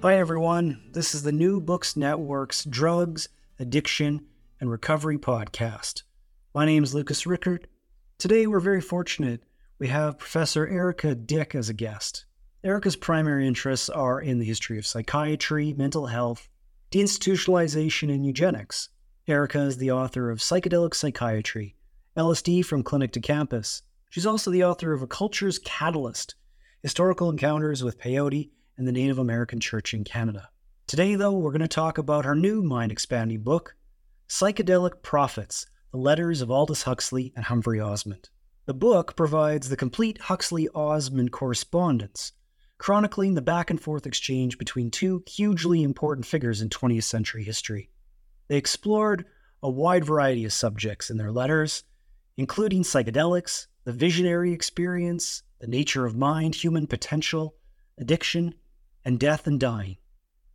Hi, everyone. This is the New Books Network's Drugs, Addiction, and Recovery podcast. My name is Lucas Richert. Today, we're very fortunate. We have Professor Erika Dyck as a guest. Erika's primary interests are in the history of psychiatry, mental health, deinstitutionalization, and eugenics. Erika is the author of Psychedelic Psychiatry, LSD from Clinic to Campus. She's also the author of A Culture's Catalyst, Historical Encounters with Peyote and the Native American Church in Canada. Today, though, we're going to talk about her new mind expanding book, Psychedelic Prophets The Letters of Aldous Huxley and Humphrey Osmond. The book provides the complete Huxley Osmond correspondence chronicling the back and forth exchange between two hugely important figures in 20th century history. They explored a wide variety of subjects in their letters, including psychedelics, the visionary experience, the nature of mind, human potential, addiction, and death and dying.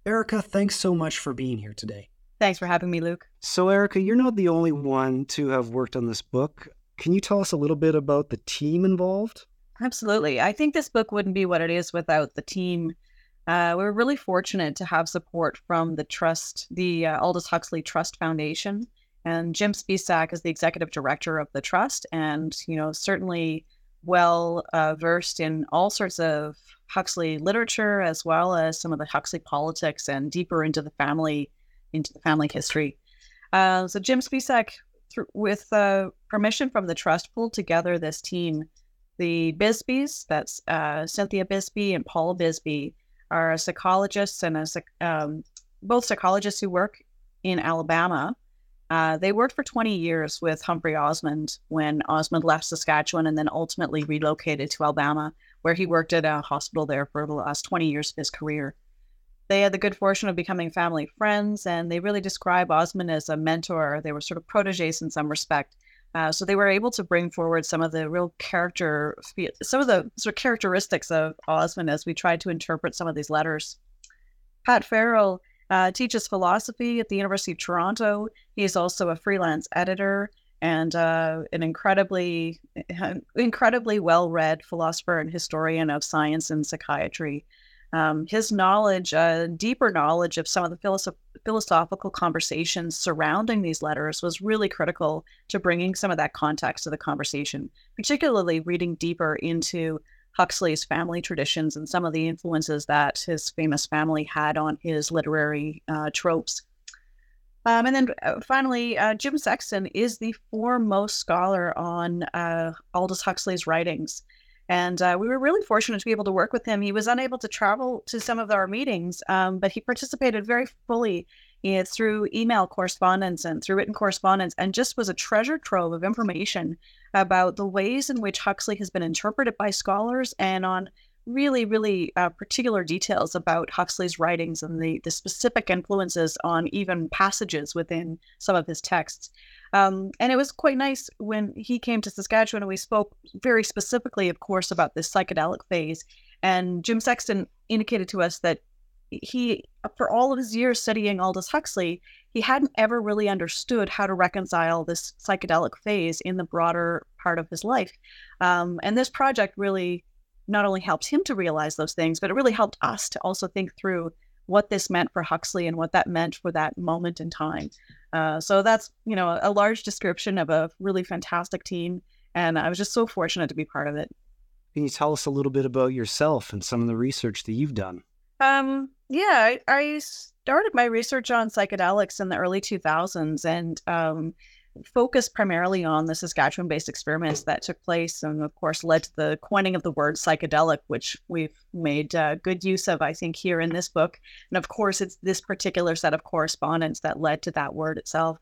Erika, thanks so much for being here today. Thanks for having me, Luke. So, Erika, you're not the only one to have worked on this book. Can you tell us a little bit about the team involved? Absolutely. I think this book wouldn't be what it is without the team. Uh, we're really fortunate to have support from the trust, the uh, Aldous Huxley Trust Foundation, and Jim Spisak is the executive director of the trust, and you know certainly well uh, versed in all sorts of Huxley literature as well as some of the Huxley politics and deeper into the family, into the family history. Uh, so Jim Spisak, th- with uh, permission from the trust, pulled together this team the Bisbees, that's uh, Cynthia Bisbee and Paul Bisbee, are psychologists and a, um, both psychologists who work in Alabama. Uh, they worked for 20 years with Humphrey Osmond when Osmond left Saskatchewan and then ultimately relocated to Alabama, where he worked at a hospital there for the last 20 years of his career. They had the good fortune of becoming family friends, and they really describe Osmond as a mentor. They were sort of proteges in some respect. Uh, so they were able to bring forward some of the real character, some of the sort of characteristics of Osmond as we tried to interpret some of these letters. Pat Farrell uh, teaches philosophy at the University of Toronto. He is also a freelance editor and uh, an incredibly, incredibly well-read philosopher and historian of science and psychiatry. Um, his knowledge, uh, deeper knowledge of some of the philosoph- philosophical conversations surrounding these letters was really critical to bringing some of that context to the conversation, particularly reading deeper into Huxley's family traditions and some of the influences that his famous family had on his literary uh, tropes. Um, and then uh, finally, uh, Jim Sexton is the foremost scholar on uh, Aldous Huxley's writings. And uh, we were really fortunate to be able to work with him. He was unable to travel to some of our meetings, um, but he participated very fully uh, through email correspondence and through written correspondence, and just was a treasure trove of information about the ways in which Huxley has been interpreted by scholars and on really, really uh, particular details about Huxley's writings and the, the specific influences on even passages within some of his texts. Um, and it was quite nice when he came to Saskatchewan and we spoke very specifically, of course, about this psychedelic phase. And Jim Sexton indicated to us that he, for all of his years studying Aldous Huxley, he hadn't ever really understood how to reconcile this psychedelic phase in the broader part of his life. Um, and this project really not only helped him to realize those things, but it really helped us to also think through what this meant for Huxley and what that meant for that moment in time. Uh, so that's you know a large description of a really fantastic team, and I was just so fortunate to be part of it. Can you tell us a little bit about yourself and some of the research that you've done? Um, yeah, I, I started my research on psychedelics in the early 2000s, and um, focused primarily on the Saskatchewan based experiments that took place and, of course, led to the coining of the word psychedelic, which we've made uh, good use of, I think, here in this book. And of course, it's this particular set of correspondence that led to that word itself.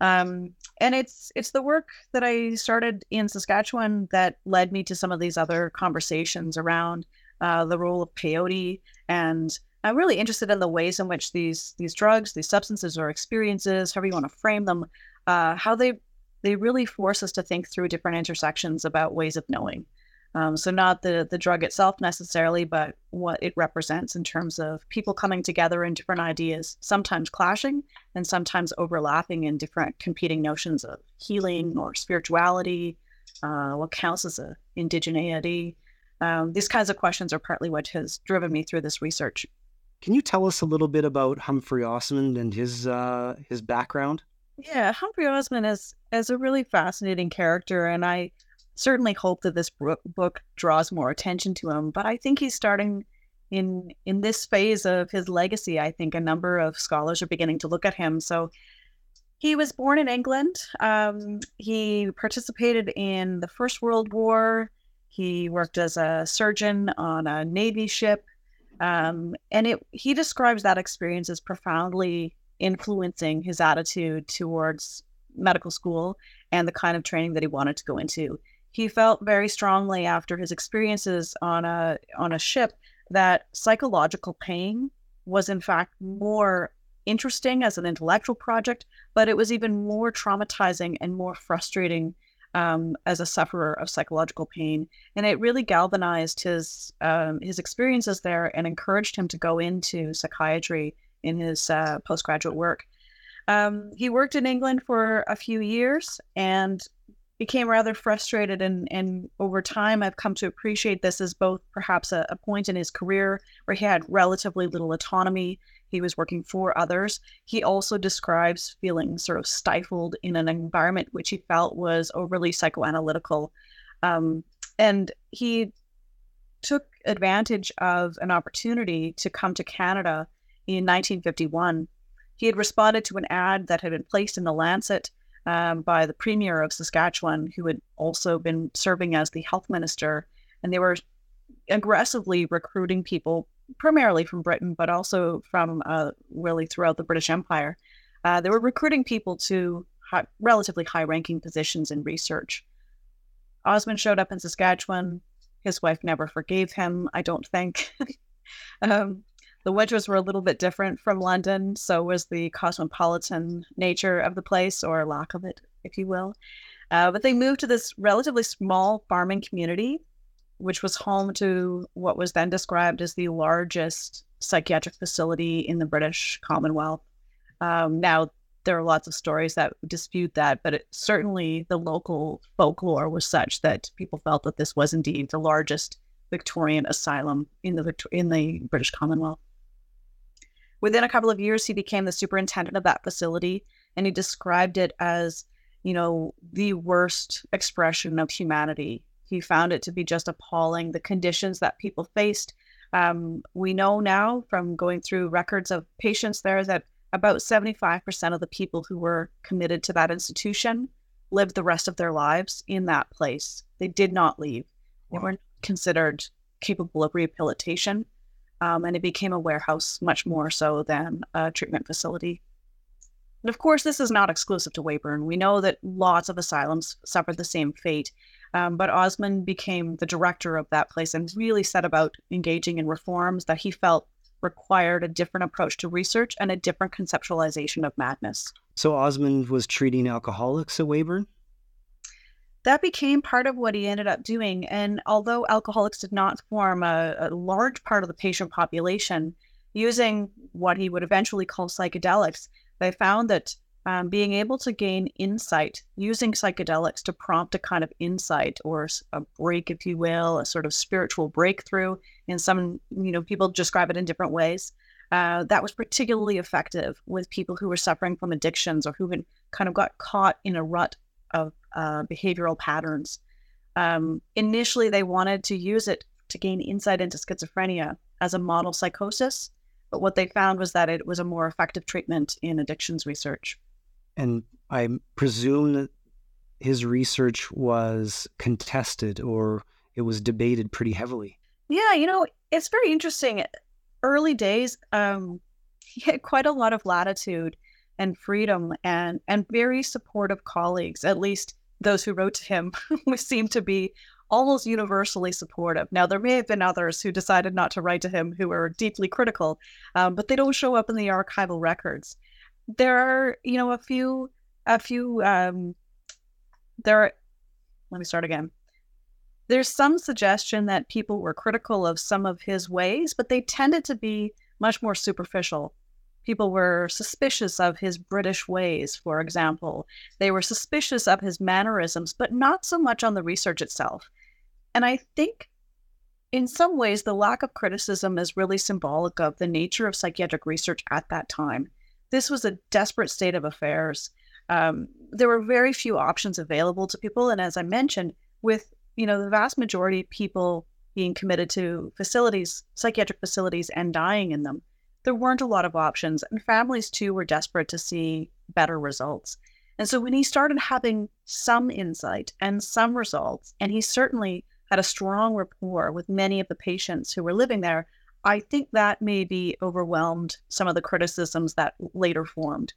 Um, and it's it's the work that I started in Saskatchewan that led me to some of these other conversations around uh, the role of peyote and I'm really interested in the ways in which these these drugs, these substances or experiences, however you want to frame them, uh, how they they really force us to think through different intersections about ways of knowing. Um, so not the the drug itself necessarily, but what it represents in terms of people coming together in different ideas, sometimes clashing and sometimes overlapping in different competing notions of healing or spirituality, uh, what counts as a indigeneity. Um, these kinds of questions are partly what has driven me through this research. Can you tell us a little bit about Humphrey Osmond and his uh, his background? Yeah, Humphrey Osmond is is a really fascinating character, and I certainly hope that this book draws more attention to him. But I think he's starting in in this phase of his legacy. I think a number of scholars are beginning to look at him. So he was born in England. Um, he participated in the First World War. He worked as a surgeon on a Navy ship. Um, and it, he describes that experience as profoundly influencing his attitude towards medical school and the kind of training that he wanted to go into. He felt very strongly after his experiences on a on a ship that psychological pain was in fact more interesting as an intellectual project, but it was even more traumatizing and more frustrating um, as a sufferer of psychological pain. And it really galvanized his um, his experiences there and encouraged him to go into psychiatry in his uh, postgraduate work. Um, he worked in England for a few years and became rather frustrated. And, and over time, I've come to appreciate this as both perhaps a, a point in his career where he had relatively little autonomy. He was working for others. He also describes feeling sort of stifled in an environment which he felt was overly psychoanalytical. Um, and he took advantage of an opportunity to come to Canada in 1951. He had responded to an ad that had been placed in the Lancet um, by the Premier of Saskatchewan, who had also been serving as the health minister. And they were aggressively recruiting people, primarily from Britain, but also from uh, really throughout the British Empire. Uh, they were recruiting people to high, relatively high ranking positions in research. Osmond showed up in Saskatchewan. His wife never forgave him, I don't think. um, the winters were a little bit different from London, so was the cosmopolitan nature of the place, or lack of it, if you will. Uh, but they moved to this relatively small farming community, which was home to what was then described as the largest psychiatric facility in the British Commonwealth. Um, now, there are lots of stories that dispute that, but it, certainly the local folklore was such that people felt that this was indeed the largest Victorian asylum in the in the British Commonwealth. Within a couple of years, he became the superintendent of that facility, and he described it as, you know, the worst expression of humanity. He found it to be just appalling the conditions that people faced. Um, we know now from going through records of patients there that about 75% of the people who were committed to that institution lived the rest of their lives in that place. They did not leave. Wow. They weren't considered capable of rehabilitation um, and it became a warehouse much more so than a treatment facility. And of course, this is not exclusive to Weyburn. We know that lots of asylums suffered the same fate, um, but Osmond became the director of that place and really set about engaging in reforms that he felt required a different approach to research and a different conceptualization of madness. So Osmond was treating alcoholics at Weyburn? that became part of what he ended up doing. And although alcoholics did not form a, a large part of the patient population, using what he would eventually call psychedelics, they found that um, being able to gain insight using psychedelics to prompt a kind of insight or a break, if you will, a sort of spiritual breakthrough. In some, you know, people describe it in different ways. Uh, that was particularly effective with people who were suffering from addictions or who had kind of got caught in a rut of uh, behavioral patterns. Um, initially, they wanted to use it to gain insight into schizophrenia as a model psychosis, but what they found was that it was a more effective treatment in addictions research and I presume that his research was contested or it was debated pretty heavily. Yeah, you know, it's very interesting. Early days, um, he had quite a lot of latitude and freedom and and very supportive colleagues. At least those who wrote to him seemed to be almost universally supportive. Now, there may have been others who decided not to write to him who were deeply critical, um, but they don't show up in the archival records there are you know a few a few um there are, let me start again. There's some suggestion that people were critical of some of his ways but they tended to be much more superficial. People were suspicious of his british ways for example. They were suspicious of his mannerisms but not so much on the research itself. And i think in some ways the lack of criticism is really symbolic of the nature of psychiatric research at that time this was a desperate state of affairs. Um, there were very few options available to people, and as I mentioned, with you know the vast majority of people being committed to facilities, psychiatric facilities, and dying in them, there weren't a lot of options, and families too were desperate to see better results. And so when he started having some insight and some results, and he certainly had a strong rapport with many of the patients who were living there, I think that maybe overwhelmed some of the criticisms that later formed.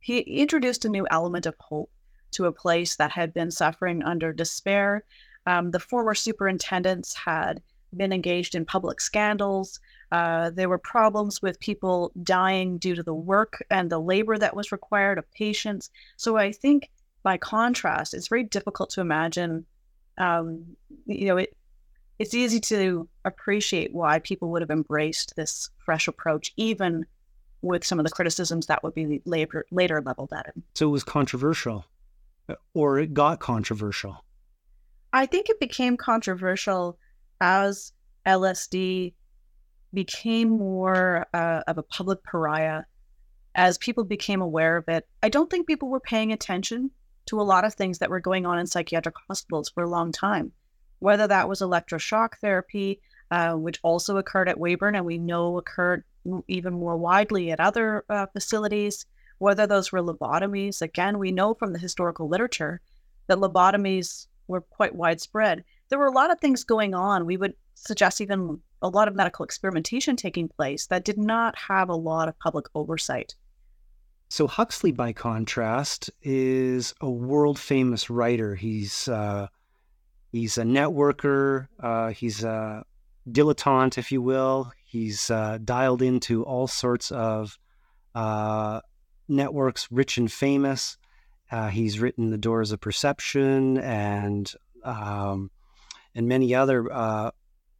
He introduced a new element of hope to a place that had been suffering under despair. Um, the former superintendents had been engaged in public scandals. Uh, there were problems with people dying due to the work and the labor that was required of patients. So I think, by contrast, it's very difficult to imagine. Um, you know, it, it's easy to appreciate why people would have embraced this fresh approach, even with some of the criticisms that would be later, later leveled at him. So it was controversial, uh, or it got controversial. I think it became controversial as LSD became more uh, of a public pariah as people became aware of it. I don't think people were paying attention to a lot of things that were going on in psychiatric hospitals for a long time whether that was electroshock therapy, uh, which also occurred at Weyburn and we know occurred even more widely at other uh, facilities, whether those were lobotomies. Again, we know from the historical literature that lobotomies were quite widespread. There were a lot of things going on. We would suggest even a lot of medical experimentation taking place that did not have a lot of public oversight. So Huxley, by contrast, is a world famous writer. He's uh, He's a networker. Uh, he's a dilettante, if you will. He's uh, dialed into all sorts of uh, networks, rich and famous. Uh, he's written The Doors of Perception and um, and many other uh,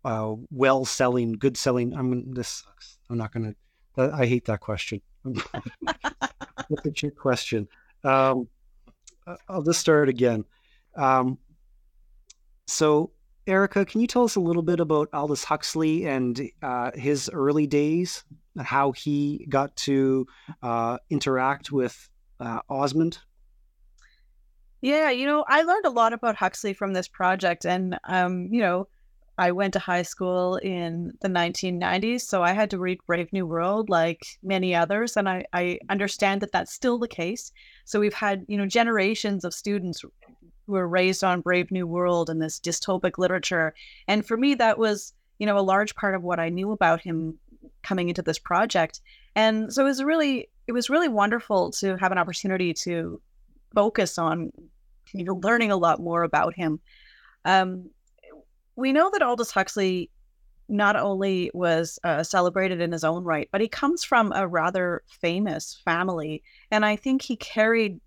uh, well-selling, good-selling. I'm this sucks. I'm not going to. I hate that question. Look your question. Um, I'll just start again. Um, so, Erika, can you tell us a little bit about Aldous Huxley and uh, his early days, how he got to uh, interact with uh, Osmond? Yeah, you know, I learned a lot about Huxley from this project, and um, you know, I went to high school in the 1990s, so I had to read Brave New World like many others, and I, I understand that that's still the case. So we've had you know generations of students who were raised on Brave New World and this dystopic literature. And for me, that was, you know, a large part of what I knew about him coming into this project. And so it was really, it was really wonderful to have an opportunity to focus on, you know, learning a lot more about him. Um, we know that Aldous Huxley not only was uh, celebrated in his own right, but he comes from a rather famous family. And I think he carried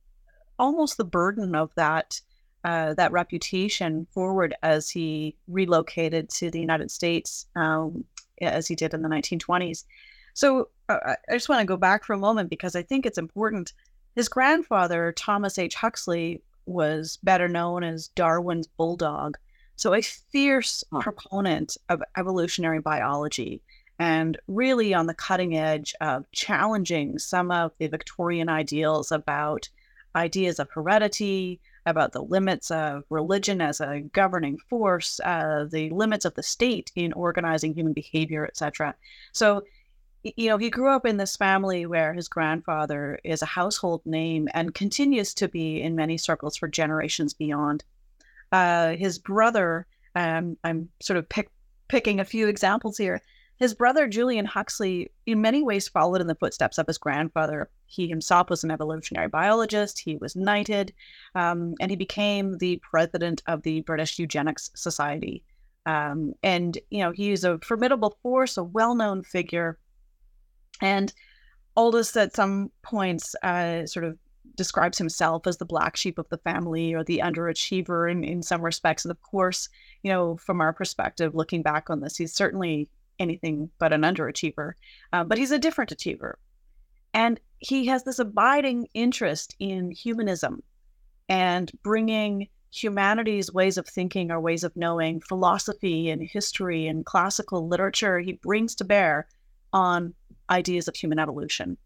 almost the burden of that uh, that reputation forward as he relocated to the United States, um, as he did in the 1920s. So uh, I just want to go back for a moment because I think it's important. His grandfather, Thomas H. Huxley, was better known as Darwin's bulldog. So a fierce proponent of evolutionary biology and really on the cutting edge of challenging some of the Victorian ideals about ideas of heredity, about the limits of religion as a governing force, uh, the limits of the state in organizing human behavior, etc. So, you know, he grew up in this family where his grandfather is a household name and continues to be in many circles for generations beyond. Uh, his brother, um, I'm sort of pick, picking a few examples here. His brother, Julian Huxley, in many ways followed in the footsteps of his grandfather. He himself was an evolutionary biologist, he was knighted, um, and he became the president of the British Eugenics Society. Um, and, you know, he's a formidable force, a well known figure. And Aldous, at some points, uh, sort of describes himself as the black sheep of the family or the underachiever in, in some respects. And of course, you know, from our perspective, looking back on this, he's certainly anything but an underachiever, uh, but he's a different achiever. And he has this abiding interest in humanism and bringing humanity's ways of thinking or ways of knowing, philosophy and history and classical literature, he brings to bear on ideas of human evolution.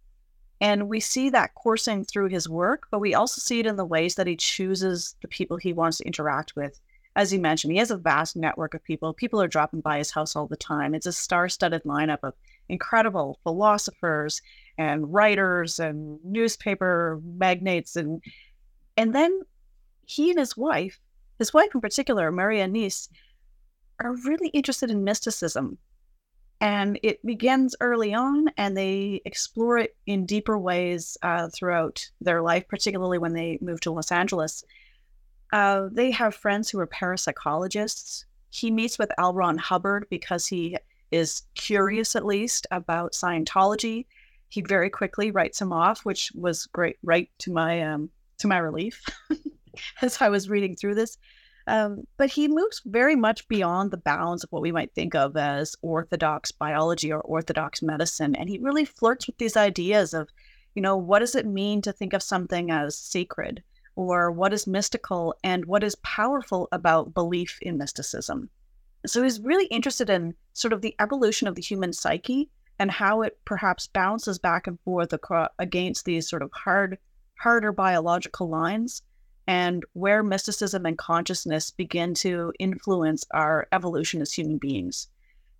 And we see that coursing through his work, but we also see it in the ways that he chooses the people he wants to interact with as you mentioned, he has a vast network of people. People are dropping by his house all the time. It's a star-studded lineup of incredible philosophers and writers and newspaper magnates and and then he and his wife, his wife in particular, Maria Nys, are really interested in mysticism. And it begins early on, and they explore it in deeper ways uh, throughout their life, particularly when they move to Los Angeles. Uh, they have friends who are parapsychologists. He meets with L. Ron Hubbard because he is curious, at least, about Scientology. He very quickly writes him off, which was great, right to my um, to my relief as I was reading through this. Um, but he moves very much beyond the bounds of what we might think of as orthodox biology or orthodox medicine, and he really flirts with these ideas of, you know, what does it mean to think of something as sacred? or what is mystical and what is powerful about belief in mysticism. So he's really interested in sort of the evolution of the human psyche and how it perhaps bounces back and forth against these sort of hard, harder biological lines and where mysticism and consciousness begin to influence our evolution as human beings.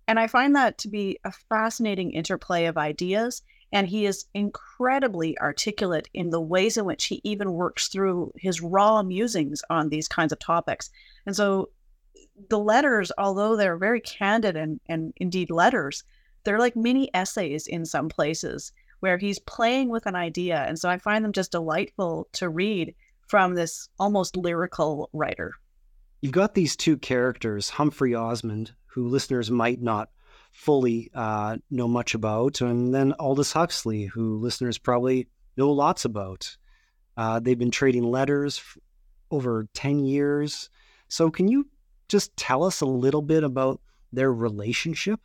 And I find that to be a fascinating interplay of ideas and he is incredibly articulate in the ways in which he even works through his raw musings on these kinds of topics. And so the letters, although they're very candid and, and indeed letters, they're like mini essays in some places where he's playing with an idea. And so I find them just delightful to read from this almost lyrical writer. You've got these two characters, Humphrey Osmond, who listeners might not fully uh, know much about, and then Aldous Huxley, who listeners probably know lots about. Uh, they've been trading letters f- over 10 years. So, can you just tell us a little bit about their relationship?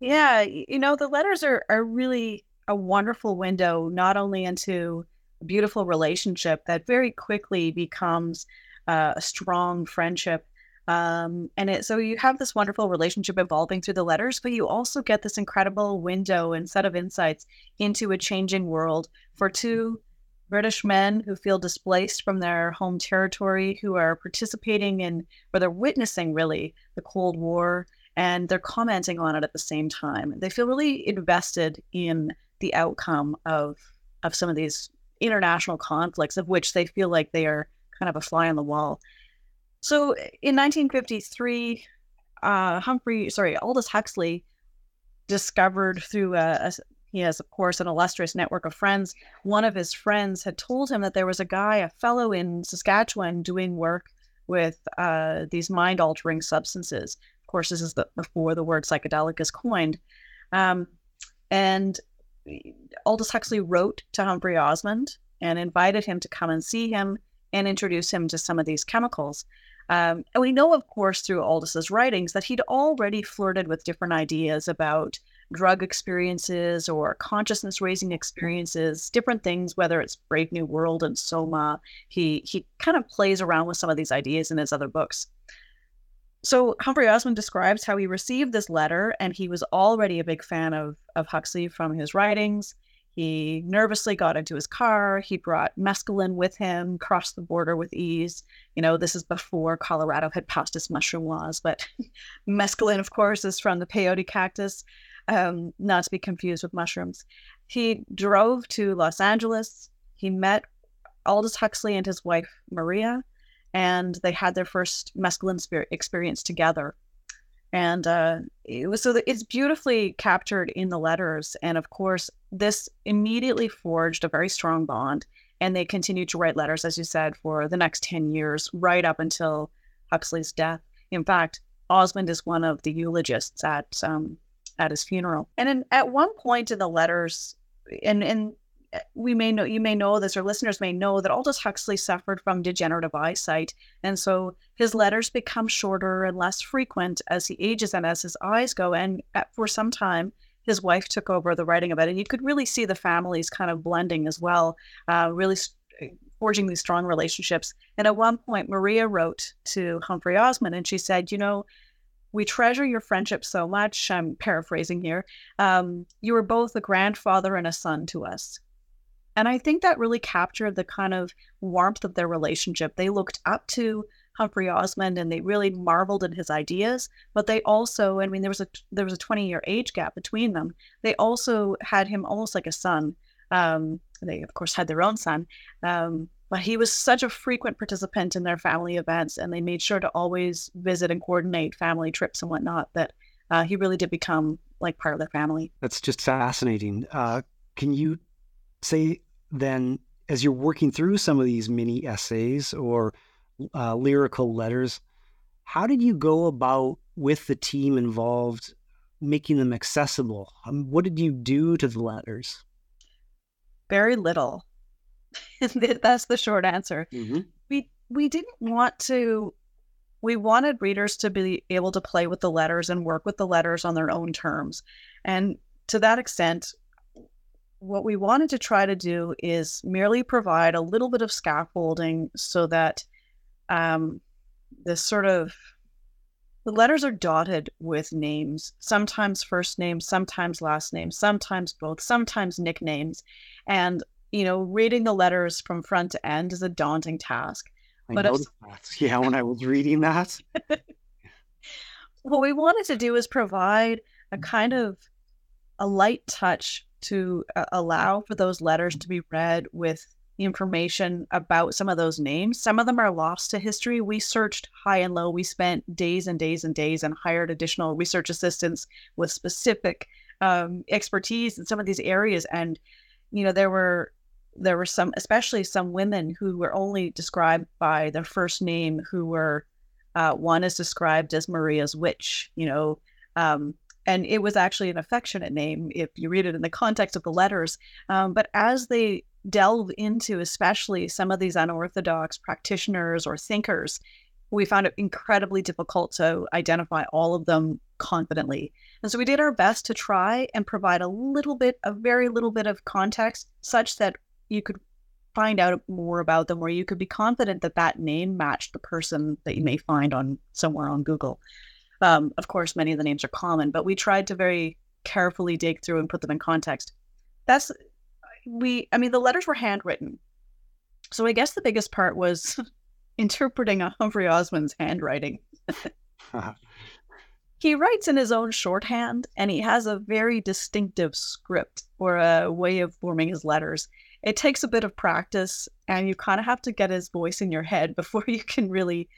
Yeah, you know, the letters are, are really a wonderful window, not only into a beautiful relationship that very quickly becomes uh, a strong friendship, um, and it, so you have this wonderful relationship evolving through the letters, but you also get this incredible window and set of insights into a changing world for two British men who feel displaced from their home territory, who are participating in, or they're witnessing really, the Cold War, and they're commenting on it at the same time. They feel really invested in the outcome of of some of these international conflicts, of which they feel like they are kind of a fly on the wall. So in 1953, uh, Humphrey, sorry, Aldous Huxley discovered through a, a, he has, of course, an illustrious network of friends. One of his friends had told him that there was a guy, a fellow in Saskatchewan, doing work with uh, these mind altering substances. Course, this is the, before the word psychedelic is coined. Um, and Aldous Huxley wrote to Humphrey Osmond and invited him to come and see him and introduce him to some of these chemicals. Um, and we know, of course, through Aldous's writings that he'd already flirted with different ideas about drug experiences or consciousness raising experiences, different things, whether it's Brave New World and Soma. He he kind of plays around with some of these ideas in his other books. So Humphrey Osmond describes how he received this letter, and he was already a big fan of of Huxley from his writings. He nervously got into his car. He brought mescaline with him, crossed the border with ease. You know, this is before Colorado had passed its mushroom laws, but mescaline, of course, is from the peyote cactus um, not to be confused with mushrooms. He drove to Los Angeles. He met Aldous Huxley and his wife Maria, and they had their first mescaline experience together. And uh, it was so that it's beautifully captured in the letters. And of course, this immediately forged a very strong bond. And they continued to write letters, as you said, for the next 10 years, right up until Huxley's death. In fact, Osmond is one of the eulogists at um, at his funeral. And in, at one point in the letters, and and we may know you may know this or listeners may know that Aldous Huxley suffered from degenerative eyesight and so his letters become shorter and less frequent as he ages and as his eyes go and for some time his wife took over the writing of it and you could really see the families kind of blending as well uh, really st- forging these strong relationships and at one point Maria wrote to Humphrey Osmond and she said you know we treasure your friendship so much. I'm paraphrasing here. Um, you were both a grandfather and a son to us. And I think that really captured the kind of warmth of their relationship. They looked up to Humphrey Osmond and they really marveled at his ideas, but they also, I mean, there was a there was a 20 year age gap between them. They also had him almost like a son. Um, they of course had their own son, um, but he was such a frequent participant in their family events, and they made sure to always visit and coordinate family trips and whatnot. That uh, he really did become like part of their family. That's just fascinating. Uh, can you say then, as you're working through some of these mini essays or uh, lyrical letters, how did you go about with the team involved making them accessible? Um, what did you do to the letters? Very little. That's the short answer. Mm-hmm. We we didn't want to. We wanted readers to be able to play with the letters and work with the letters on their own terms, and to that extent, what we wanted to try to do is merely provide a little bit of scaffolding so that um, this sort of the letters are dotted with names, sometimes first names, sometimes last names, sometimes both, sometimes nicknames. And you know, reading the letters from front to end is a daunting task. I but if, that. Yeah, when I was reading that. what we wanted to do is provide a kind of a light touch to uh, allow for those letters to be read with information about some of those names. Some of them are lost to history. We searched high and low. We spent days and days and days and hired additional research assistants with specific um, expertise in some of these areas. And, you know, there were there were some, especially some women who were only described by their first name, who were uh, one is described as Maria's witch, you know, um, and it was actually an affectionate name if you read it in the context of the letters. Um, but as they delve into, especially some of these unorthodox practitioners or thinkers, we found it incredibly difficult to identify all of them confidently. And so we did our best to try and provide a little bit, a very little bit of context, such that you could find out more about them, or you could be confident that that name matched the person that you may find on somewhere on Google. Um, of course, many of the names are common, but we tried to very carefully dig through and put them in context. That's we. I mean, the letters were handwritten, so I guess the biggest part was interpreting a Humphrey Osmond's handwriting. he writes in his own shorthand, and he has a very distinctive script or a way of forming his letters it takes a bit of practice and you kind of have to get his voice in your head before you can really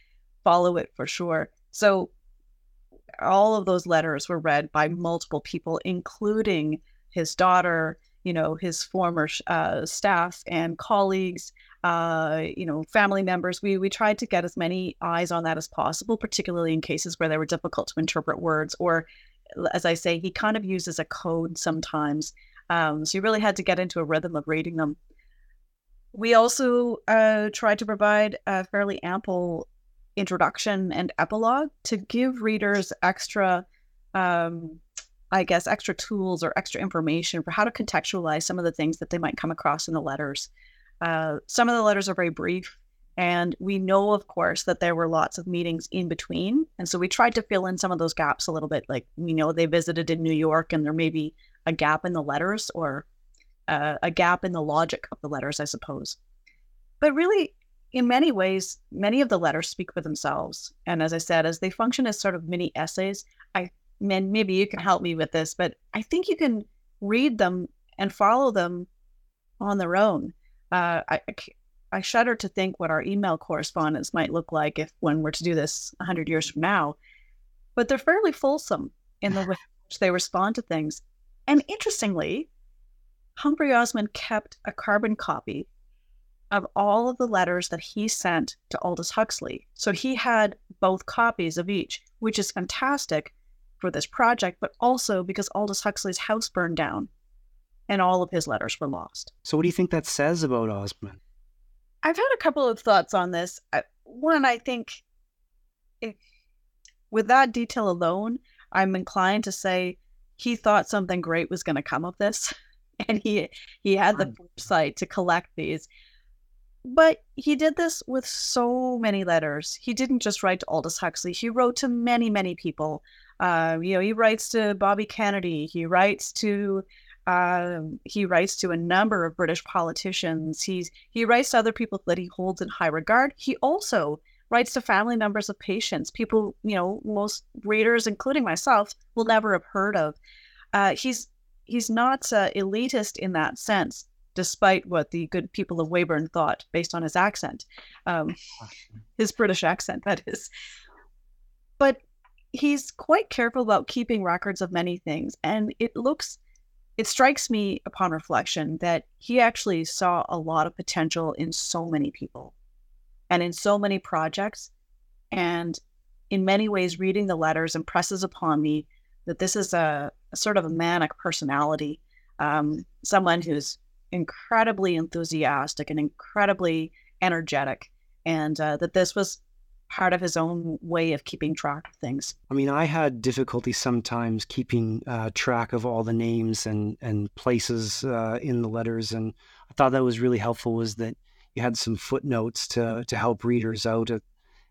follow it for sure. So all of those letters were read by multiple people, including his daughter, you know, his former uh, staff and colleagues, uh, you know, family members. We we tried to get as many eyes on that as possible, particularly in cases where they were difficult to interpret words, or as I say, he kind of uses a code sometimes um, so you really had to get into a rhythm of reading them. we also uh, tried to provide a fairly ample introduction and epilogue to give readers extra, um, I guess, extra tools or extra information for how to contextualize some of the things that they might come across in the letters. Uh, some of the letters are very brief, and we know, of course, that there were lots of meetings in between. And so we tried to fill in some of those gaps a little bit. Like we know they visited in New York, and there may be a gap in the letters or uh, a gap in the logic of the letters, I suppose. But really, in many ways, many of the letters speak for themselves. And as I said, as they function as sort of mini essays, I mean, maybe you can help me with this, but I think you can read them and follow them on their own. Uh, I, I shudder to think what our email correspondence might look like if when we're to do this 100 years from now. But they're fairly fulsome in the way which they respond to things. And interestingly, Humphrey Osmond kept a carbon copy of all of the letters that he sent to Aldous Huxley. So he had both copies of each, which is fantastic for this project, but also because Aldous Huxley's house burned down and all of his letters were lost. So, what do you think that says about Osmond? I've had a couple of thoughts on this. One, I think if, with that detail alone, I'm inclined to say he thought something great was going to come of this. And he he had the foresight to collect these. But he did this with so many letters. He didn't just write to Aldous Huxley. He wrote to many, many people. Uh, you know, he writes to Bobby Kennedy. He writes to uh, he writes to a number of British politicians. He's he writes to other people that he holds in high regard. He also writes to family members of patients, people you know most readers, including myself, will never have heard of. Uh, he's he's not uh, elitist in that sense despite what the good people of Weyburn thought based on his accent, um, his British accent, that is. But he's quite careful about keeping records of many things. And it looks, it strikes me upon reflection that he actually saw a lot of potential in so many people and in so many projects. And in many ways, reading the letters impresses upon me that this is a, a sort of a manic personality, um, someone who's incredibly enthusiastic and incredibly energetic, and uh, that this was part of his own way of keeping track of things. I mean, I had difficulty sometimes keeping uh, track of all the names and and places uh, in the letters, and I thought that was really helpful. Was that you had some footnotes to to help readers out, uh,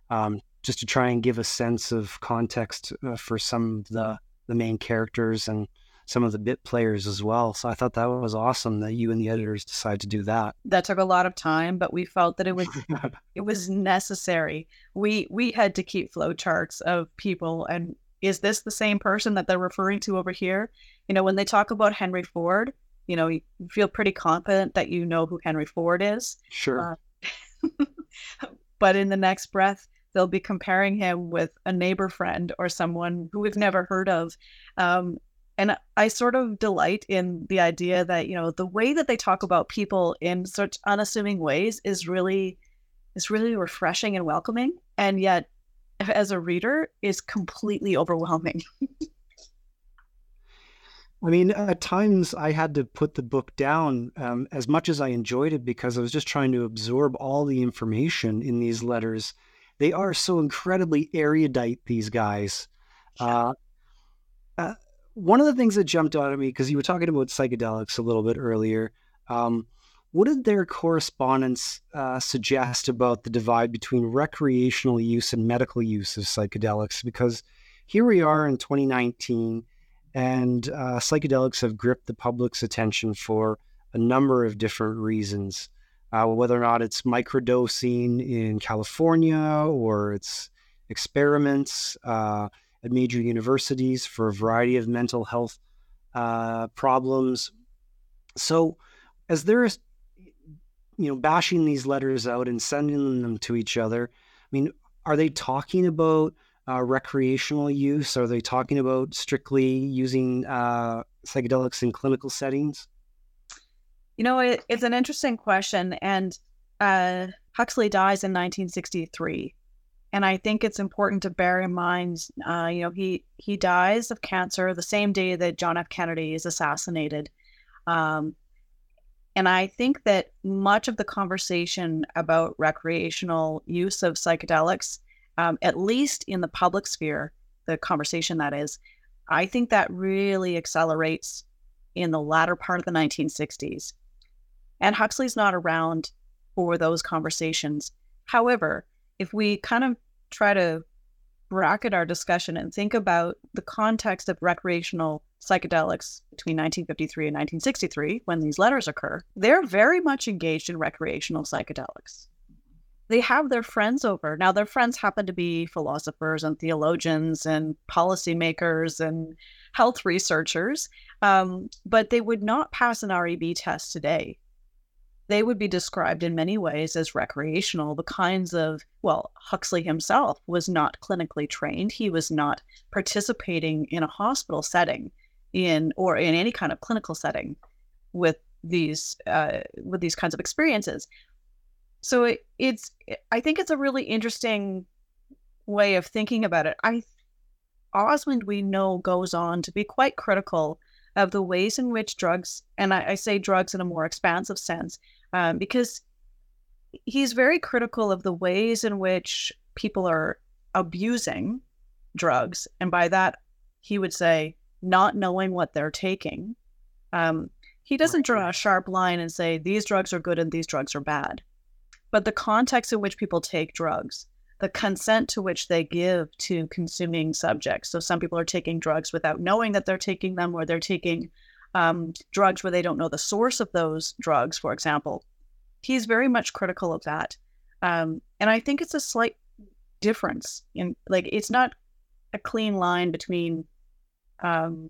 um, just to try and give a sense of context uh, for some of the the main characters and some of the bit players as well. So I thought that was awesome that you and the editors decided to do that. That took a lot of time, but we felt that it was it was necessary. We we had to keep flowcharts of people and is this the same person that they're referring to over here? You know, when they talk about Henry Ford, you know, you feel pretty confident that you know who Henry Ford is. Sure. Uh, but in the next breath, they'll be comparing him with a neighbor friend or someone who we've never heard of. Um, and I sort of delight in the idea that, you know, the way that they talk about people in such unassuming ways is really is really refreshing and welcoming. And yet as a reader is completely overwhelming. I mean, at times I had to put the book down um, as much as I enjoyed it because I was just trying to absorb all the information in these letters. They are so incredibly erudite, these guys. Uh, uh, one of the things that jumped out at me because you were talking about psychedelics a little bit earlier. Um, what did their correspondence uh, suggest about the divide between recreational use and medical use of psychedelics? Because here we are in 2019, and uh, psychedelics have gripped the public's attention for a number of different reasons. Uh, whether or not it's microdosing in California or it's experiments, uh, at major universities for a variety of mental health uh, problems. So, as they're you know bashing these letters out and sending them to each other, I mean, are they talking about uh, recreational use? Are they talking about strictly using uh, psychedelics in clinical settings? You know, it, it's an interesting question, and uh, Huxley dies in 1963 and I think it's important to bear in mind, uh, you know, he he dies of cancer the same day that John F. Kennedy is assassinated, um, And I think that much of the conversation about recreational use of psychedelics, um, at least in the public sphere, the conversation that is, I think that really accelerates in the latter part of the 1960s. And Huxley's not around for those conversations. However, if we kind of try to bracket our discussion and think about the context of recreational psychedelics between 1953 and 1963, when these letters occur, they're very much engaged in recreational psychedelics. They have their friends over. Now, their friends happen to be philosophers and theologians and policymakers and health researchers, um, but they would not pass an REB test today they would be described in many ways as recreational. The kinds of, well, Huxley himself was not clinically trained. He was not participating in a hospital setting in or in any kind of clinical setting with these uh, with these kinds of experiences. So it, it's I think it's a really interesting way of thinking about it. I Osmond we know goes on to be quite critical of the ways in which drugs, and I, I say drugs in a more expansive sense, um, because he's very critical of the ways in which people are abusing drugs. And by that, he would say, not knowing what they're taking. Um, he doesn't draw a sharp line and say, these drugs are good and these drugs are bad. But the context in which people take drugs, the consent to which they give to consuming subjects. So some people are taking drugs without knowing that they're taking them, or they're taking um, drugs where they don't know the source of those drugs, for example. He's very much critical of that. Um, and I think it's a slight difference in like it's not a clean line between um,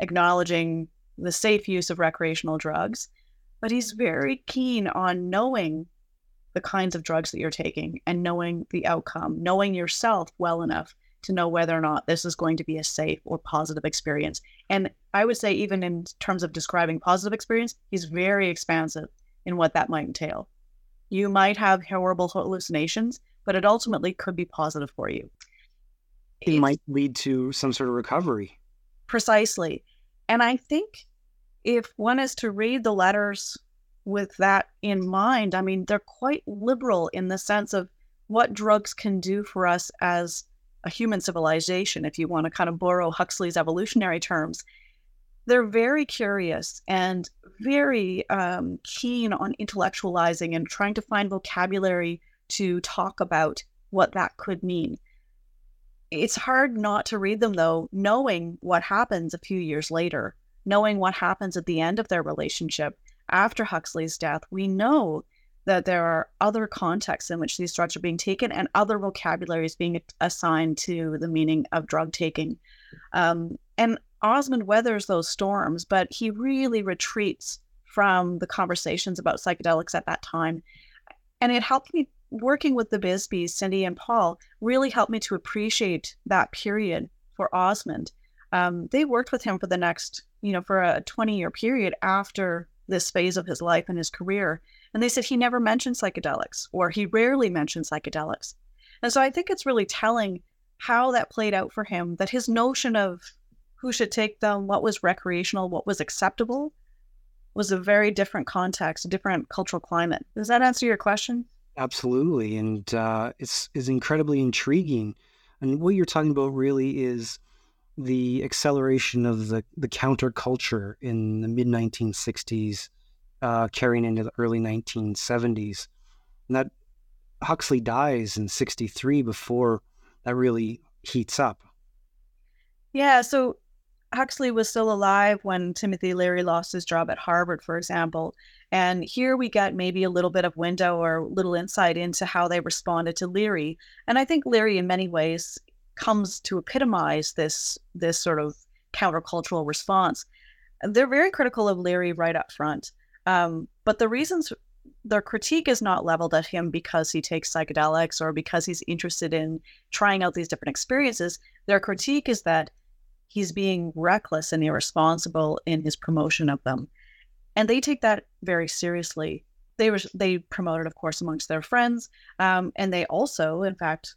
acknowledging the safe use of recreational drugs, but he's very keen on knowing the kinds of drugs that you're taking and knowing the outcome, knowing yourself well enough to know whether or not this is going to be a safe or positive experience. And I would say, even in terms of describing positive experience, he's very expansive in what that might entail. You might have horrible hallucinations, but it ultimately could be positive for you. It might lead to some sort of recovery. Precisely. And I think if one is to read the letters with that in mind, I mean, they're quite liberal in the sense of what drugs can do for us as a human civilization, if you want to kind of borrow Huxley's evolutionary terms. They're very curious and very um, keen on intellectualizing and trying to find vocabulary to talk about what that could mean. It's hard not to read them, though, knowing what happens a few years later, knowing what happens at the end of their relationship after Huxley's death. We know that there are other contexts in which these drugs are being taken and other vocabularies being assigned to the meaning of drug taking. Um, and Osmond weathers those storms, but he really retreats from the conversations about psychedelics at that time. And it helped me working with the Bisbees, Cindy and Paul, really helped me to appreciate that period for Osmond. Um, they worked with him for the next, you know, for a 20 year period after this phase of his life and his career. And they said he never mentioned psychedelics or he rarely mentioned psychedelics. And so I think it's really telling how that played out for him that his notion of who should take them, what was recreational, what was acceptable, was a very different context, a different cultural climate. Does that answer your question? Absolutely. And uh, it's, it's incredibly intriguing. And what you're talking about really is the acceleration of the, the counterculture in the mid 1960s uh, carrying into the early 1970s. And that Huxley dies in 63 before that really heats up. Yeah, so Huxley was still alive when Timothy Leary lost his job at Harvard, for example. And here we get maybe a little bit of window or little insight into how they responded to Leary. And I think Leary, in many ways, comes to epitomize this this sort of countercultural response. They're very critical of Leary right up front. Um, but the reasons their critique is not leveled at him because he takes psychedelics or because he's interested in trying out these different experiences. Their critique is that he's being reckless and irresponsible in his promotion of them. And they take that very seriously. They were they promote it, of course, amongst their friends, um, and they also, in fact,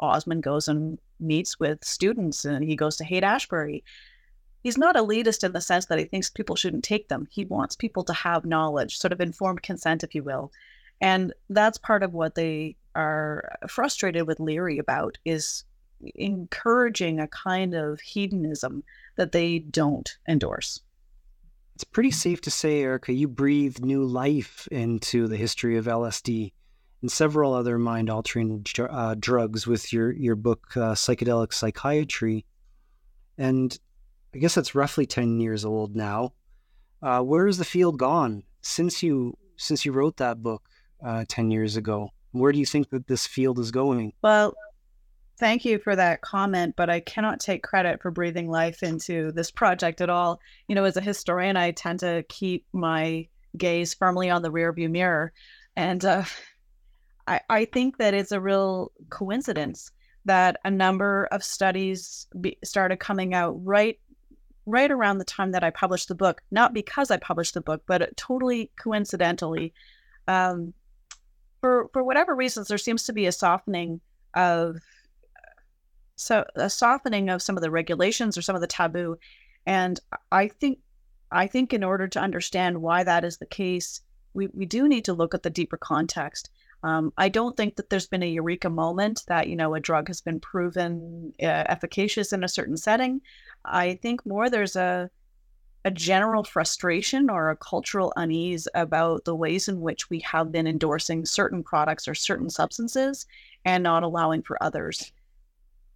Osmond goes and meets with students, and he goes to Haight Ashbury. He's not elitist in the sense that he thinks people shouldn't take them. He wants people to have knowledge, sort of informed consent, if you will. And that's part of what they are frustrated with Leary about is encouraging a kind of hedonism that they don't endorse. It's pretty safe to say, Erika, you breathed new life into the history of LSD and several other mind altering uh, drugs with your, your book, uh, Psychedelic Psychiatry. And I guess that's roughly 10 years old now. Uh, where has the field gone since you since you wrote that book uh, 10 years ago? Where do you think that this field is going? Well, thank you for that comment, but I cannot take credit for breathing life into this project at all. You know, as a historian, I tend to keep my gaze firmly on the rearview mirror. And uh, I, I think that it's a real coincidence that a number of studies be, started coming out right right around the time that I published the book, not because I published the book, but totally coincidentally. Um, for for whatever reasons, there seems to be a softening of so a softening of some of the regulations or some of the taboo, and I think I think in order to understand why that is the case, we, we do need to look at the deeper context. Um, I don't think that there's been a eureka moment that you know a drug has been proven uh, efficacious in a certain setting. I think more there's a a general frustration or a cultural unease about the ways in which we have been endorsing certain products or certain substances and not allowing for others.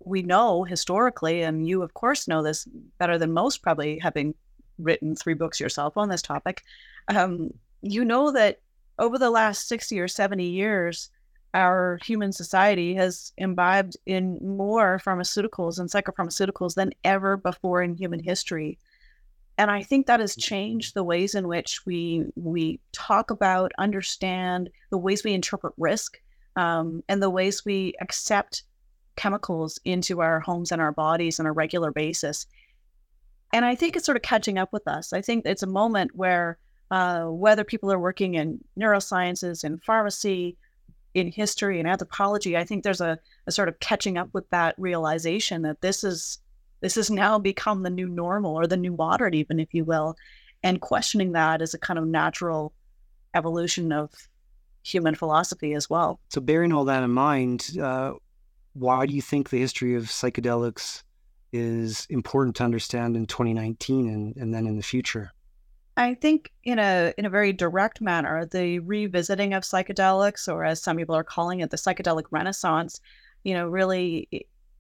We know historically, and you of course know this better than most, probably having written three books yourself on this topic. Um, you know that over the last 60 or 70 years, our human society has imbibed in more pharmaceuticals and psychopharmaceuticals than ever before in human history. And I think that has changed the ways in which we we talk about, understand, the ways we interpret risk, um, and the ways we accept chemicals into our homes and our bodies on a regular basis. And I think it's sort of catching up with us. I think it's a moment where uh, whether people are working in neurosciences, in pharmacy, in history and anthropology, I think there's a, a sort of catching up with that realization that this is this has now become the new normal or the new modern, even if you will, and questioning that is a kind of natural evolution of human philosophy as well. So, bearing all that in mind, uh, why do you think the history of psychedelics is important to understand in 2019 and, and then in the future? I think in a in a very direct manner, the revisiting of psychedelics, or as some people are calling it, the psychedelic renaissance, you know, really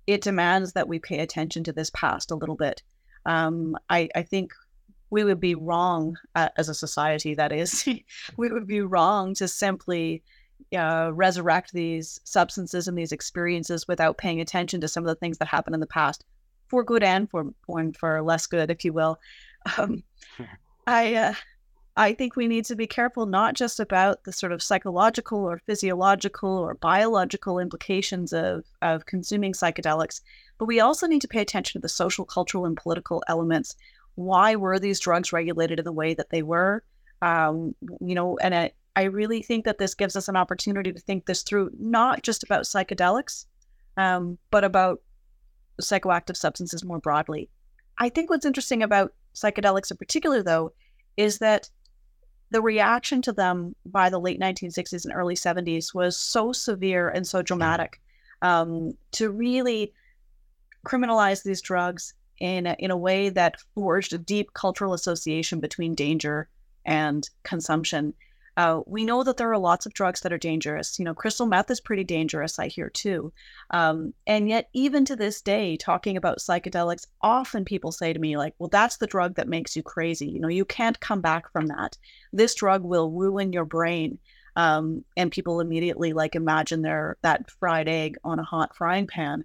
it, demands that we pay attention to this past a little bit. Um, I, I think we would be wrong uh, as a society. That is, we would be wrong to simply uh, resurrect these substances and these experiences without paying attention to some of the things that happened in the past, for good and for and for less good, if you will. Um, I uh, I think we need to be careful not just about the sort of psychological or physiological or biological implications of of consuming psychedelics, but we also need to pay attention to the social, cultural, and political elements. Why were these drugs regulated in the way that they were? Um, you know, and I, I really think that this gives us an opportunity to think this through, not just about psychedelics, um, but about psychoactive substances more broadly. I think what's interesting about psychedelics in particular, though, is that the reaction to them by the late 1960s and early 70s was so severe and so dramatic um, to really criminalize these drugs in a, in a way that forged a deep cultural association between danger and consumption uh, we know that there are lots of drugs that are dangerous. You know, crystal meth is pretty dangerous, I hear too. Um, and yet, even to this day, talking about psychedelics, often people say to me, like, well, that's the drug that makes you crazy. You know, you can't come back from that. This drug will ruin your brain. Um, and people immediately like imagine their that fried egg on a hot frying pan.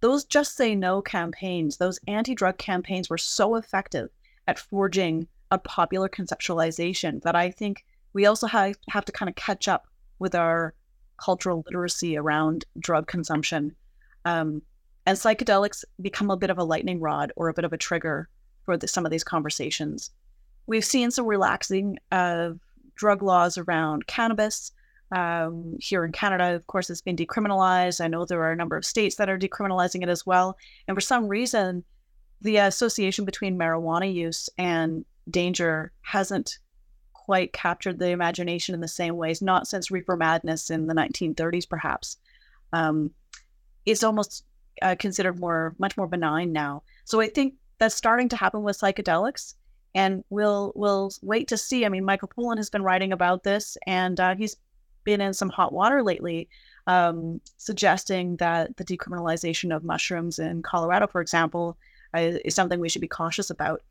Those just say no campaigns, those anti drug campaigns were so effective at forging a popular conceptualization that I think we also have, have to kind of catch up with our cultural literacy around drug consumption. Um, and psychedelics become a bit of a lightning rod or a bit of a trigger for the, some of these conversations. We've seen some relaxing of drug laws around cannabis. Um, here in Canada, of course, it's been decriminalized. I know there are a number of states that are decriminalizing it as well. And for some reason, the association between marijuana use and danger hasn't quite captured the imagination in the same ways, not since reefer madness in the 1930s, perhaps. Um, it's almost uh, considered more, much more benign now. So I think that's starting to happen with psychedelics, and we'll we'll wait to see. I mean, Michael Pollan has been writing about this, and uh, he's been in some hot water lately, um, suggesting that the decriminalization of mushrooms in Colorado, for example, uh, is something we should be cautious about.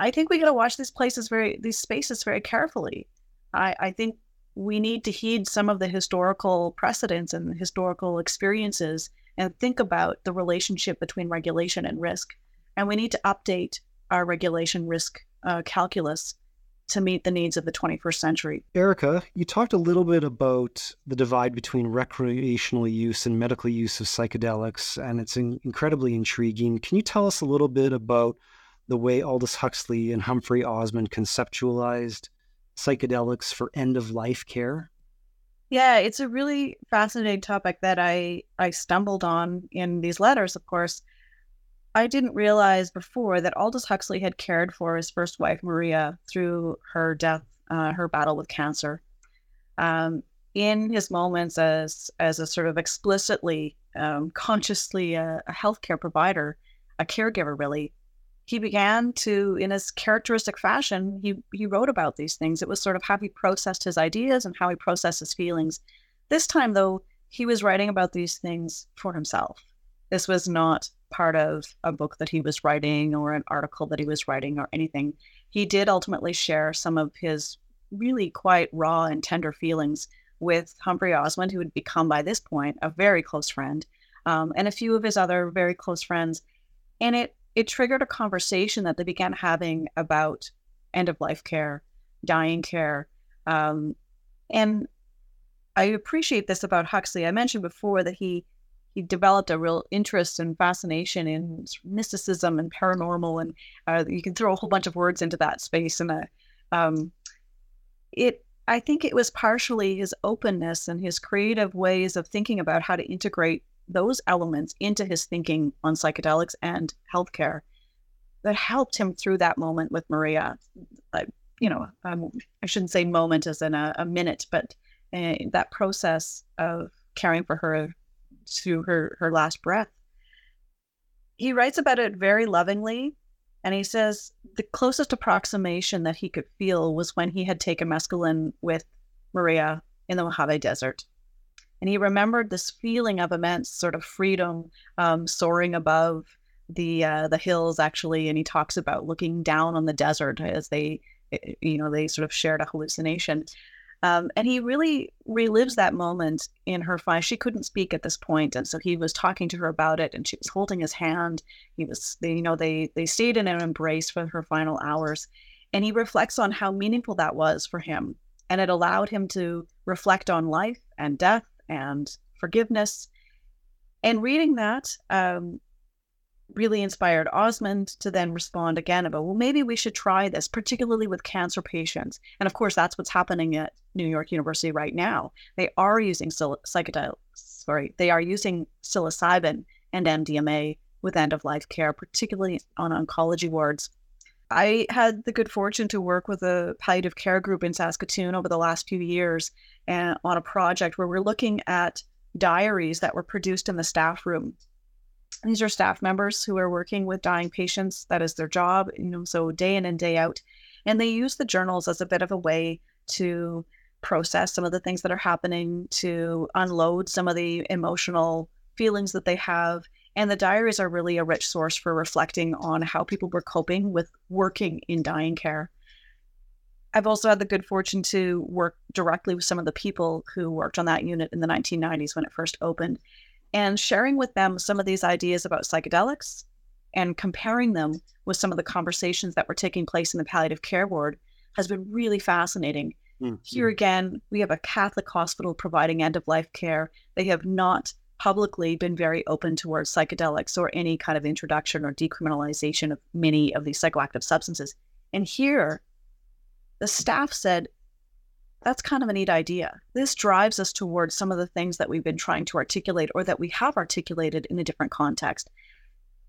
I think we got to watch these places very, these spaces very carefully. I, I think we need to heed some of the historical precedents and historical experiences and think about the relationship between regulation and risk. And we need to update our regulation risk uh, calculus to meet the needs of the 21st century. Erika, you talked a little bit about the divide between recreational use and medical use of psychedelics, and it's in- incredibly intriguing. Can you tell us a little bit about the way Aldous Huxley and Humphrey Osmond conceptualized psychedelics for end of life care? Yeah, it's a really fascinating topic that I I stumbled on in these letters, of course. I didn't realize before that Aldous Huxley had cared for his first wife, Maria, through her death, uh, her battle with cancer. Um, in his moments as as a sort of explicitly, um, consciously a, uh, a healthcare provider, a caregiver, really, he began to, in his characteristic fashion, he he wrote about these things. It was sort of how he processed his ideas and how he processed his feelings. This time, though, he was writing about these things for himself. This was not part of a book that he was writing or an article that he was writing or anything. He did ultimately share some of his really quite raw and tender feelings with Humphrey Osmond, who had become by this point a very close friend, um, and a few of his other very close friends. And it it triggered a conversation that they began having about end of life care, dying care. Um, and I appreciate this about Huxley. I mentioned before that he he developed a real interest and fascination in mysticism and paranormal, and uh, you can throw a whole bunch of words into that space. And um, it, I think, it was partially his openness and his creative ways of thinking about how to integrate those elements into his thinking on psychedelics and healthcare that helped him through that moment with Maria. Uh, you know, um, I shouldn't say moment as in a, a minute, but uh, that process of caring for her to her her last breath. He writes about it very lovingly, and he says the closest approximation that he could feel was when he had taken mescaline with Maria in the Mojave Desert and he remembered this feeling of immense sort of freedom, um, soaring above the uh, the hills actually. And he talks about looking down on the desert as they, eh, eh, you know, they sort of shared a hallucination. Um, and he really relives that moment in her fire. She couldn't speak at this point, and so he was talking to her about it, and she was holding his hand. He was, they, you know, they they stayed in an embrace for her final hours, and he reflects on how meaningful that was for him, and it allowed him to reflect on life and death and forgiveness. And reading that um, really inspired Osmond to then respond again about, well, maybe we should try this, particularly with cancer patients. And of course, that's what's happening at New York University right now. They are using sil- psychedelics, sorry, they are using psilocybin and MDMA with end of life care, particularly on oncology wards. I had the good fortune to work with a palliative care group in Saskatoon over the last few years and on a project where we're looking at diaries that were produced in the staff room. These are staff members who are working with dying patients. That is their job, you know, so day in and day out. And they use the journals as a bit of a way to process some of the things that are happening, to unload some of the emotional feelings that they have and the diaries are really a rich source for reflecting on how people were coping with working in dying care. I've also had the good fortune to work directly with some of the people who worked on that unit in the 1990s when it first opened and sharing with them some of these ideas about psychedelics and comparing them with some of the conversations that were taking place in the palliative care ward has been really fascinating. Mm-hmm. Here again, we have a Catholic hospital providing end of life care. They have not publicly been very open towards psychedelics or any kind of introduction or decriminalization of many of these psychoactive substances. And here, the staff said, that's kind of a neat idea. This drives us towards some of the things that we've been trying to articulate or that we have articulated in a different context.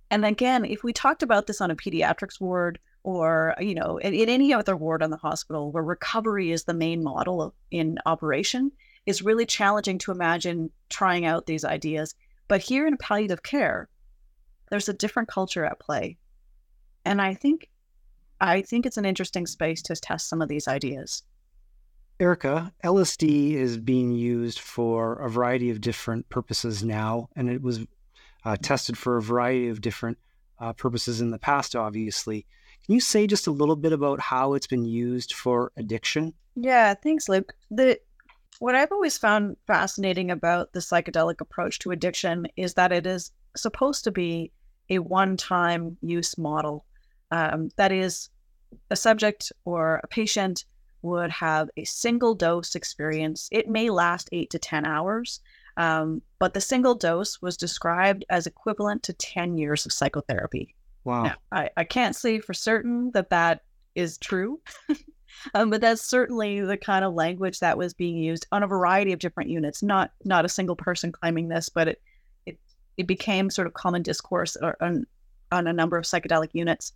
And again, if we talked about this on a pediatrics ward or, you know, in, in any other ward on the hospital where recovery is the main model of, in operation, is really challenging to imagine trying out these ideas. But here in palliative care, there's a different culture at play. And I think I think it's an interesting space to test some of these ideas. Erika, LSD is being used for a variety of different purposes now, and it was uh, tested for a variety of different uh, purposes in the past, obviously. Can you say just a little bit about how it's been used for addiction? Yeah, thanks, Luke. The what I've always found fascinating about the psychedelic approach to addiction is that it is supposed to be a one-time use model. Um, that is, a subject or a patient would have a single dose experience. It may last eight to 10 hours, um, but the single dose was described as equivalent to 10 years of psychotherapy. Wow. Now, I, I can't say for certain that that is true, um, but that's certainly the kind of language that was being used on a variety of different units, not not a single person claiming this, but it it, it became sort of common discourse on, on a number of psychedelic units.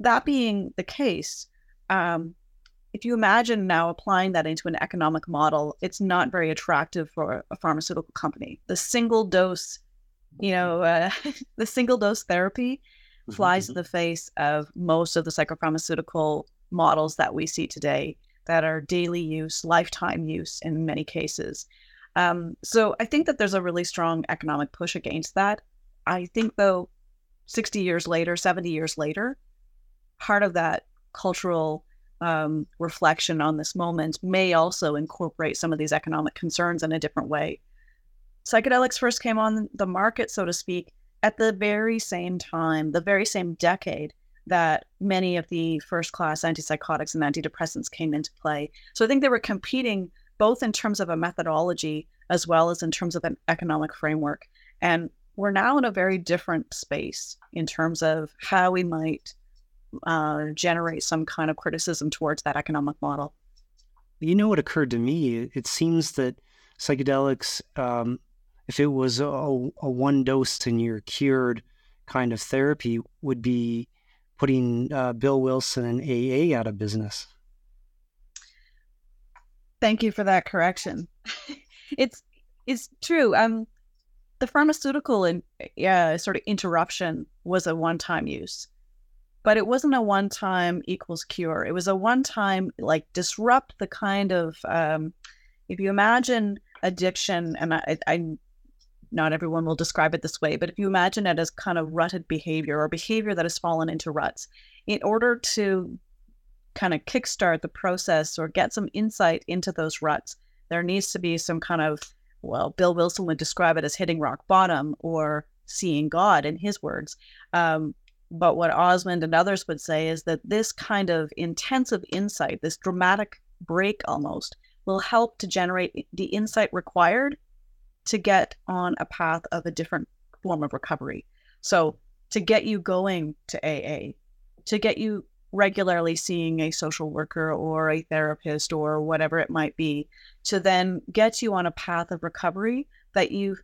That being the case, um, if you imagine now applying that into an economic model, it's not very attractive for a pharmaceutical company. The single dose, you know, uh, the single dose therapy mm-hmm, flies mm-hmm. in the face of most of the psychopharmaceutical models that we see today that are daily use, lifetime use in many cases. Um, so I think that there's a really strong economic push against that. I think, though, 60 years later, 70 years later, part of that cultural um, reflection on this moment may also incorporate some of these economic concerns in a different way. Psychedelics first came on the market, so to speak, at the very same time, the very same decade that many of the first class antipsychotics and antidepressants came into play. So I think they were competing both in terms of a methodology as well as in terms of an economic framework. And we're now in a very different space in terms of how we might uh, generate some kind of criticism towards that economic model. You know what occurred to me? It seems that psychedelics, um, if it was a, a, one dose and you're cured kind of therapy, would be putting uh, Bill Wilson and AA out of business. Thank you for that correction. it's it's true. Um, the pharmaceutical and uh, sort of interruption was a one-time use but it wasn't a one time equals cure. It was a one time, like, disrupt the kind of, um, if you imagine addiction, and I, I, not everyone will describe it this way, but if you imagine it as kind of rutted behavior or behavior that has fallen into ruts, in order to kind of kickstart the process or get some insight into those ruts, there needs to be some kind of, well, Bill Wilson would describe it as hitting rock bottom or seeing God in his words. Um, but what Osmond and others would say is that this kind of intensive insight, this dramatic break almost, will help to generate the insight required to get on a path of a different form of recovery. So, to get you going to AA, to get you regularly seeing a social worker or a therapist or whatever it might be, to then get you on a path of recovery that you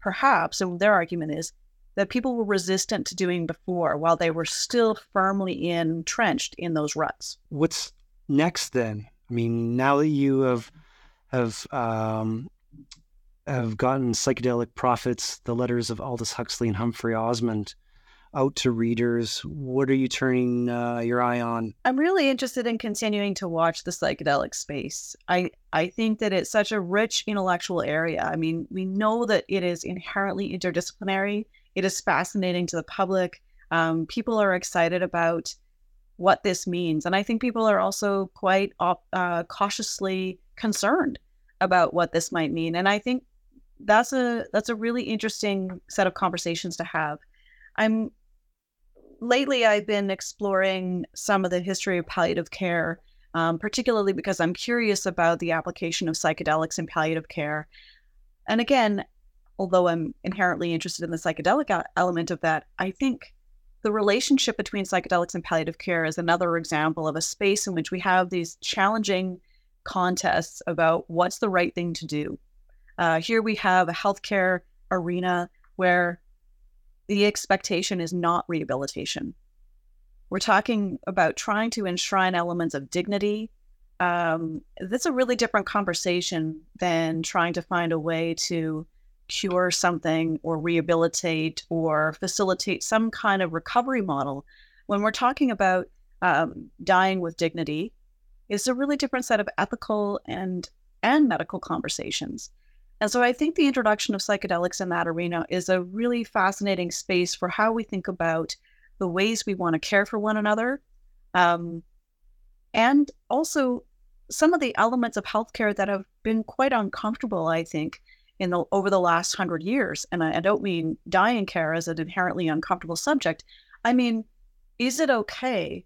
perhaps, and their argument is, that people were resistant to doing before while they were still firmly entrenched in those ruts. What's next then? I mean, now that you have have um, have gotten psychedelic prophets, the letters of Aldous Huxley and Humphrey Osmond out to readers, what are you turning uh, your eye on? I'm really interested in continuing to watch the psychedelic space. I I think that it's such a rich intellectual area. I mean, we know that it is inherently interdisciplinary it is fascinating to the public. Um, people are excited about what this means. And I think people are also quite uh, cautiously concerned about what this might mean. And I think that's a that's a really interesting set of conversations to have. I'm lately I've been exploring some of the history of palliative care, um, particularly because I'm curious about the application of psychedelics in palliative care. And again, although I'm inherently interested in the psychedelic element of that, I think the relationship between psychedelics and palliative care is another example of a space in which we have these challenging contests about what's the right thing to do. Uh, here we have a healthcare arena where the expectation is not rehabilitation. We're talking about trying to enshrine elements of dignity. Um, that's a really different conversation than trying to find a way to cure something or rehabilitate or facilitate some kind of recovery model. When we're talking about um, dying with dignity, it's a really different set of ethical and and medical conversations. And so I think the introduction of psychedelics in that arena is a really fascinating space for how we think about the ways we want to care for one another. Um, and also some of the elements of healthcare that have been quite uncomfortable, I think, in the over the last hundred years. And I, I don't mean dying care as an inherently uncomfortable subject. I mean, is it okay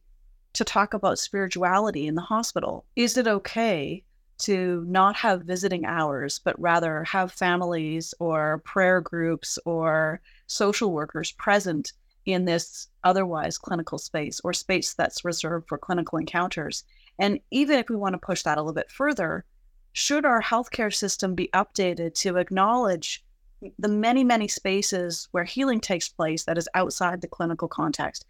to talk about spirituality in the hospital? Is it okay to not have visiting hours, but rather have families or prayer groups or social workers present in this otherwise clinical space or space that's reserved for clinical encounters. And even if we want to push that a little bit further, should our healthcare system be updated to acknowledge the many, many spaces where healing takes place that is outside the clinical context?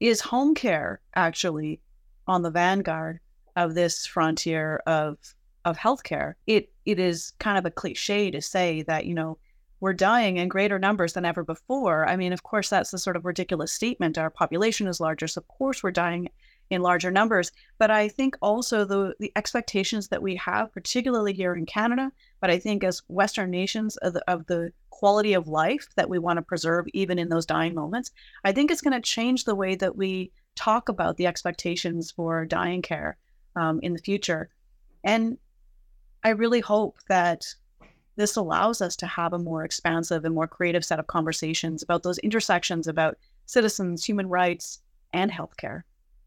Is home care actually on the vanguard of this frontier of of healthcare. It it is kind of a cliche to say that you know we're dying in greater numbers than ever before. I mean, of course, that's a sort of ridiculous statement. Our population is larger, so of course we're dying in larger numbers. But I think also the the expectations that we have, particularly here in Canada, but I think as Western nations of the, of the quality of life that we want to preserve even in those dying moments, I think it's going to change the way that we talk about the expectations for dying care um, in the future. And I really hope that this allows us to have a more expansive and more creative set of conversations about those intersections about citizens, human rights, and healthcare.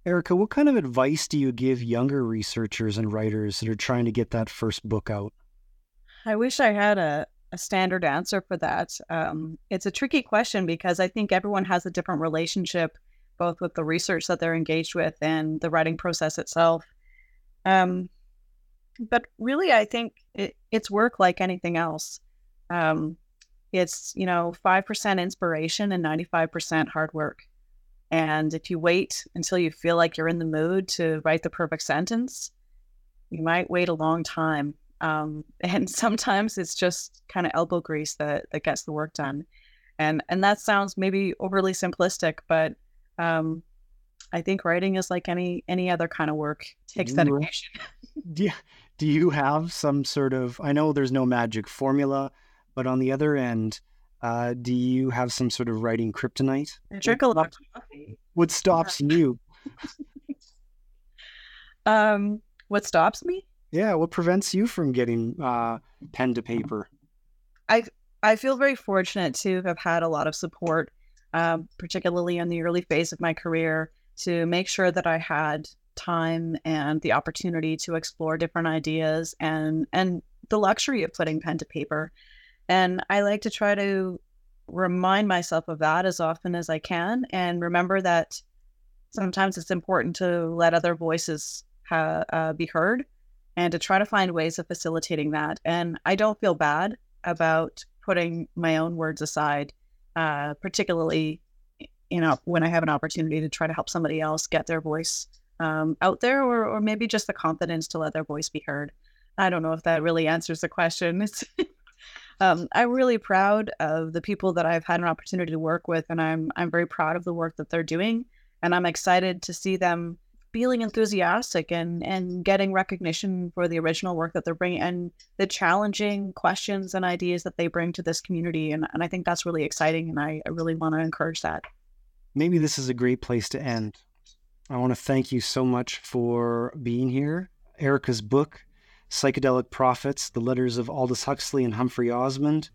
Erika, what kind of advice do you give younger researchers and writers that are trying to get that first book out? I wish I had a, a standard answer for that. Um, it's a tricky question because I think everyone has a different relationship, both with the research that they're engaged with and the writing process itself. Um, but really, I think it, it's work like anything else. Um, it's you know five percent inspiration and ninety five percent hard work. And if you wait until you feel like you're in the mood to write the perfect sentence, you might wait a long time. Um, and sometimes it's just kind of elbow grease that that gets the work done. And and that sounds maybe overly simplistic, but um, I think writing is like any any other kind of work. It takes dedication. yeah. Do you have some sort of? I know there's no magic formula, but on the other end, uh, do you have some sort of writing kryptonite? I drink a lot of coffee. What stops you? um, what stops me? Yeah, what prevents you from getting uh, pen to paper? I I feel very fortunate to have had a lot of support, um, particularly in the early phase of my career to make sure that I had time and the opportunity to explore different ideas and and the luxury of putting pen to paper. And I like to try to remind myself of that as often as I can and remember that sometimes it's important to let other voices ha- uh, be heard and to try to find ways of facilitating that. And I don't feel bad about putting my own words aside, uh, particularly you know, when I have an opportunity to try to help somebody else get their voice um, out there, or or maybe just the confidence to let their voice be heard. I don't know if that really answers the question. Um, I'm really proud of the people that I've had an opportunity to work with, and I'm I'm very proud of the work that they're doing, and I'm excited to see them feeling enthusiastic and and getting recognition for the original work that they're bringing and the challenging questions and ideas that they bring to this community, and and I think that's really exciting, and I, I really want to encourage that maybe this is a great place to end. I want to thank you so much for being here. Erika's book, Psychedelic Prophets The Letters of Aldous Huxley and Humphrey Osmond,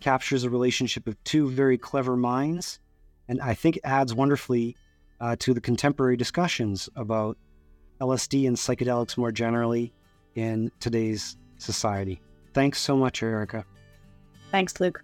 captures a relationship of two very clever minds, and I think adds wonderfully uh, to the contemporary discussions about LSD and psychedelics more generally in today's society. Thanks so much, Erika. Thanks, Luke.